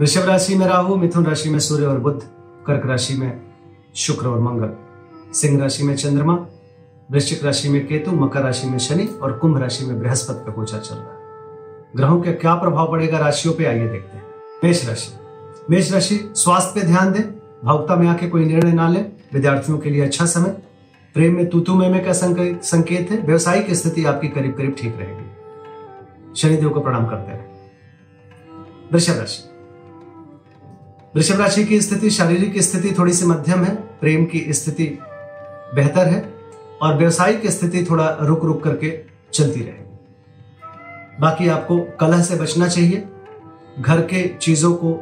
वृषभ राशि में राहु, मिथुन राशि में सूर्य और बुद्ध कर्क राशि में शुक्र और मंगल, सिंह राशि में चंद्रमा, वृश्चिक राशि में केतु, मकर राशि में शनि और कुंभ राशि में बृहस्पति का गोचर चल रहा है। ग्रहों का क्या प्रभाव पड़ेगा राशियों पे, आइए देखते हैं। मेष राशि। मेष राशि, स्वास्थ्य पे ध्यान दें, भावुकता में आके कोई निर्णय ना लें, विद्यार्थियों के लिए अच्छा समय, प्रेम में तूतु में का संकेत है, व्यवसायिक स्थिति आपकी करीब करीब ठीक रहेगी। शनिदेव को प्रणाम करते रहे वृषभ राशि। वृषभ राशि की स्थिति, शारीरिक स्थिति थोड़ी सी मध्यम है, प्रेम की स्थिति बेहतर है, और व्यवसायिक स्थिति थोड़ा रुक रुक करके चलती रहेगी बाकी आपको कलह से बचना चाहिए, घर के चीज़ों को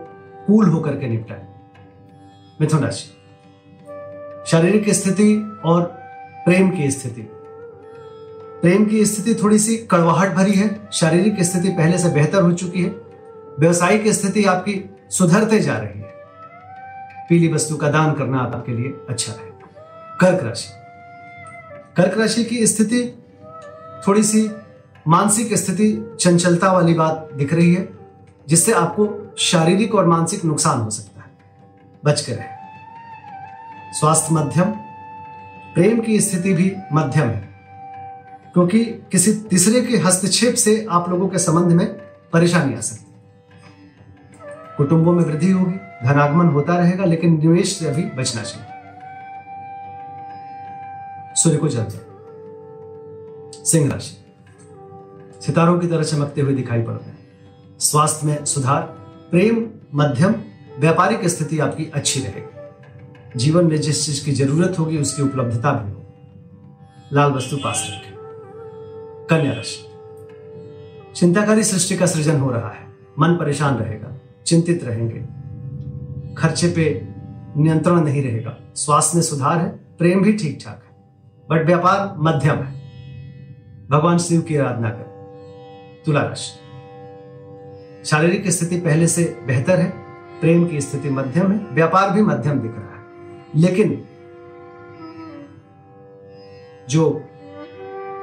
कूल होकर के निपटाएँ। मिथुन राशि। शारीरिक स्थिति और प्रेम की स्थिति। प्रेम की स्थिति थोड़ी सी कड़वाहट भरी है, शारीरिक स्थिति पहले से बेहतर हो चुकी है व्यवसायिक स्थिति आपकी सुधरते जा रही है। पीली वस्तु का दान करना आपके लिए अच्छा रहेगा कर्क राशि। कर्क राशि की स्थिति थोड़ी सी मानसिक स्थिति चंचलता वाली बात दिख रही है, जिससे आपको शारीरिक और मानसिक नुकसान हो सकता है। बच के स्वास्थ्य मध्यम, प्रेम की स्थिति भी मध्यम है, क्योंकि किसी तीसरे के हस्तक्षेप से आप लोगों के संबंध में परेशानी आ सकती है। कुटुंबों में वृद्धि होगी, धनागमन होता रहेगा, लेकिन निवेश से अभी बचना चाहिए। सूर्य को जल। सिंह राशि। सितारों की तरह चमकते हुए दिखाई पड़ रहे हैं। स्वास्थ्य में सुधार, प्रेम, मध्यम, व्यापारिक स्थिति आपकी अच्छी रहेगी। जीवन में जिस चीज़ की ज़रूरत होगी, उसकी उपलब्धता भी होगी। लाल वस्तु पास रखें। कन्या राशि। चिंताकारी सृष्टि का सृजन हो रहा है। मन परेशान रहेगा। चिंतित रहेंगे। खर्चे पे नियंत्रण नहीं रहेगा। स्वास्थ्य में सुधार है, प्रेम भी ठीक ठाक है, बट व्यापार मध्यम है। भगवान शिव की आराधना करें। तुला राशि शारीरिक स्थिति पहले से बेहतर है, प्रेम की स्थिति मध्यम है, व्यापार भी मध्यम दिख रहा है। लेकिन जो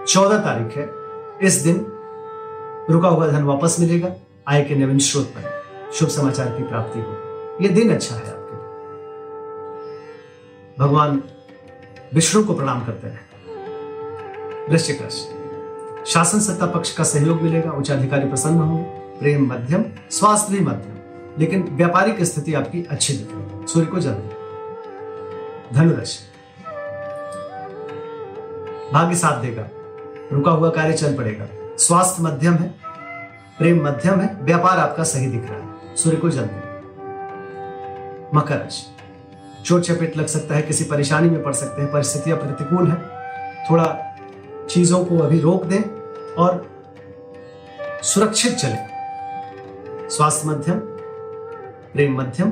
चौदह तारीख है, इस दिन रुका हुआ धन वापस मिलेगा, आय के नवीन स्रोत पर। शुभ समाचार की प्राप्ति हो। यह दिन अच्छा है आपके लिए। भगवान विष्णु को प्रणाम करते रहे वृश्चिक राशि। शासन सत्ता पक्ष का सहयोग मिलेगा उच्च अधिकारी प्रसन्न होंगे, प्रेम मध्यम, स्वास्थ्य भी मध्यम, लेकिन व्यापारिक स्थिति आपकी अच्छी दिख रही है सूर्य को जल्दी धनुराशि। भाग्य साथ देगा। रुका हुआ कार्य चल पड़ेगा। स्वास्थ्य मध्यम है, प्रेम मध्यम है, व्यापार आपका सही दिख रहा है। सूर्य को जल्दी मकर राशि चोट चपेट लग सकता है, किसी परेशानी में पड़ सकते हैं, परिस्थितियाँ प्रतिकूल है। थोड़ा चीज़ों को अभी रोक दें और सुरक्षित चले। स्वास्थ्य मध्यम, प्रेम मध्यम,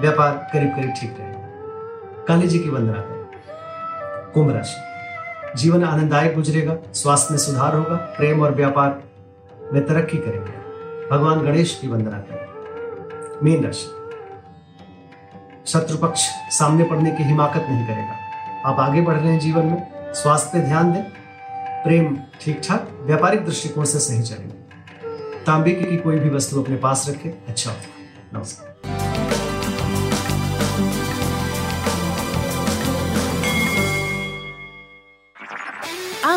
व्यापार करीब करीब ठीक रहेगा काली जी की वंदना करें। कुंभ राशि। जीवन आनंददायक गुजरेगा, स्वास्थ्य में सुधार होगा, प्रेम और व्यापार में तरक्की करेंगे। भगवान गणेश की वंदना करें। मीन राशि शत्रु पक्ष सामने पड़ने की हिमाकत नहीं करेगा। आप आगे बढ़ रहे हैं जीवन में, स्वास्थ्य पे ध्यान दें। प्रेम ठीक ठाक व्यापारिक दृष्टिकोण से सही चलेंगे। तांबे की कोई भी वस्तु अपने पास रखें। अच्छा होगा। नमस्कार।